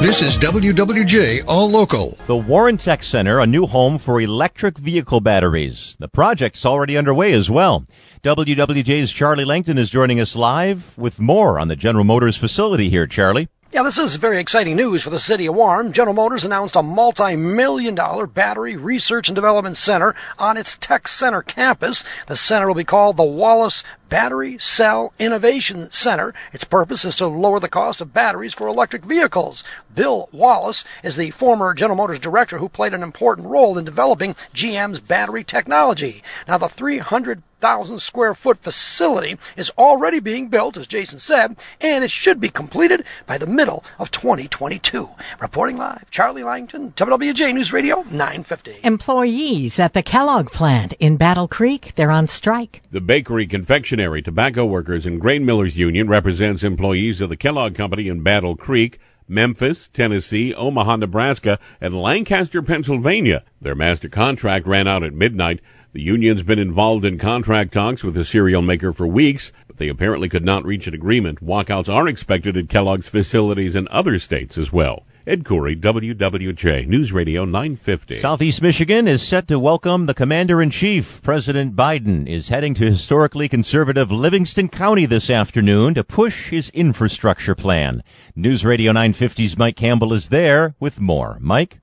This is WWJ All Local. The Warren Tech Center, a new home for electric vehicle batteries. The project's already underway as well. WWJ's Charlie Langton is joining us live with more on the General Motors facility here. Charlie. Yeah, this is very exciting news for the city of Warren. General Motors announced a multi-million dollar battery research and development center on its Tech Center campus. The center will be called the Wallace Battery Cell Innovation Center. Its purpose is to lower the cost of batteries for electric vehicles. Bill Wallace is the former General Motors director who played an important role in developing GM's battery technology. Now, the 300 thousand square foot facility is already being built, as Jason said, and it should be completed by the middle of 2022. Reporting live, Charlie Langton, WWJ News Radio 950. Employees at the Kellogg plant in Battle Creek, they're on strike. The bakery, confectionery, tobacco workers, and grain millers union represents employees of the Kellogg Company in Battle Creek. Memphis, Tennessee, Omaha, Nebraska, and Lancaster, Pennsylvania. Their master contract ran out at midnight. The union's been involved in contract talks with the cereal maker for weeks, but they apparently could not reach an agreement. Walkouts are expected at Kellogg's facilities in other states as well. Ed Khoury, WWJ, News Radio 950. Southeast Michigan is set to welcome the Commander in Chief. President Biden is heading to historically conservative Livingston County this afternoon to push his infrastructure plan. News Radio 950's Mike Campbell is there with more. Mike?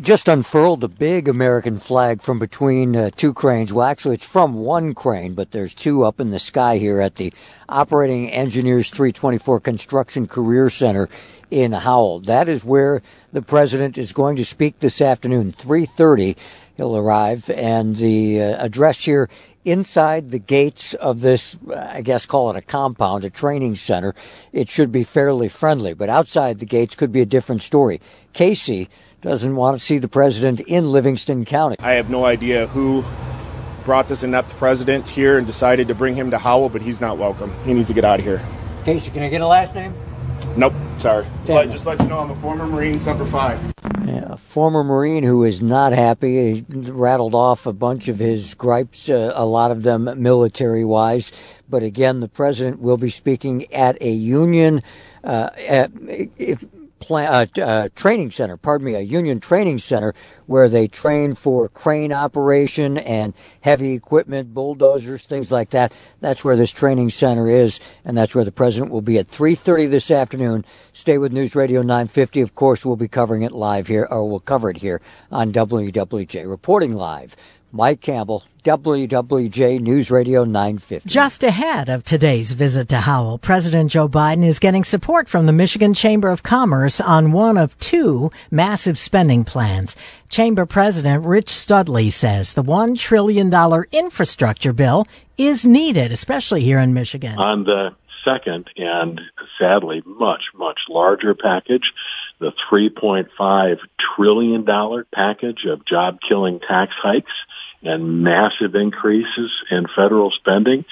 Just unfurled a big American flag from between uh, two cranes. Well, actually, it's from one crane, but there's two up in the sky here at the Operating Engineers 324 Construction Career Center in Howell. That is where the president is going to speak this afternoon, 3:30. He'll arrive, and the uh, address here inside the gates of this, I guess, call it a compound, a training center. It should be fairly friendly, but outside the gates could be a different story. Casey doesn't want to see the president in Livingston County. I have no idea who brought this inept president here and decided to bring him to Howell, but he's not welcome. He needs to get out of here. Casey, can I get a last name? Nope, sorry. Just let, just let you know I'm a former Marine, Semper Fi. Yeah, a former Marine who is not happy. He rattled off a bunch of his gripes, uh, a lot of them military wise. But again, the president will be speaking at a union. Uh, at, if, uh, uh, training center, pardon me, a union training center where they train for crane operation and heavy equipment, bulldozers, things like that. That's where this training center is, and that's where the president will be at 3:30 this afternoon. Stay with News Radio 950. Of course, we'll be covering it live here, or we'll cover it here on WWJ. Reporting live Mike Campbell, WWJ News Radio 950. Just ahead of today's visit to Howell, President Joe Biden is getting support from the Michigan Chamber of Commerce on one of two massive spending plans. Chamber President Rich Studley says the $1 trillion infrastructure bill is needed, especially here in Michigan. On the second and sadly much, much larger package, the $3.5 trillion package of job killing tax hikes and massive increases in federal spending.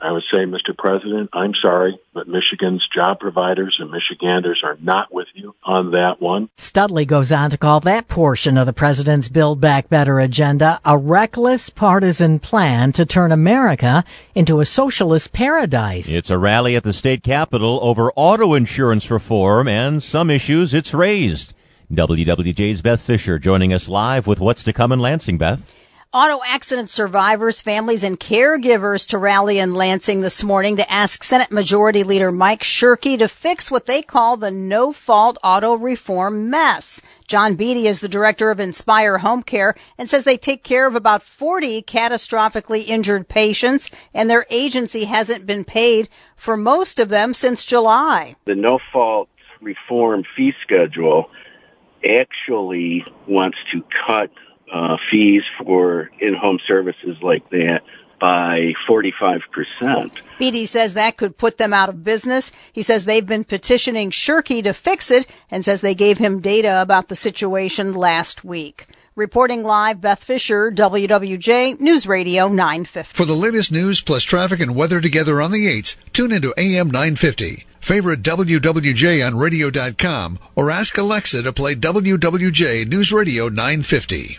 I would say, Mr. President, I'm sorry, but Michigan's job providers and Michiganders are not with you on that one. Studley goes on to call that portion of the president's Build Back Better agenda a reckless partisan plan to turn America into a socialist paradise. It's a rally at the state capitol over auto insurance reform and some issues it's raised. WWJ's Beth Fisher joining us live with what's to come in Lansing, Beth. Auto accident survivors, families, and caregivers to rally in Lansing this morning to ask Senate Majority Leader Mike Shirkey to fix what they call the no fault auto reform mess. John Beatty is the director of Inspire Home Care and says they take care of about 40 catastrophically injured patients and their agency hasn't been paid for most of them since July. The no fault reform fee schedule actually wants to cut uh, fees for in-home services like that by 45%. Beatty says that could put them out of business. He says they've been petitioning Shirkey to fix it and says they gave him data about the situation last week. Reporting live, Beth Fisher, WWJ News Radio 950. For the latest news plus traffic and weather together on the 8s, tune into AM 950. Favorite WWJ on radio.com or ask Alexa to play WWJ News Radio 950.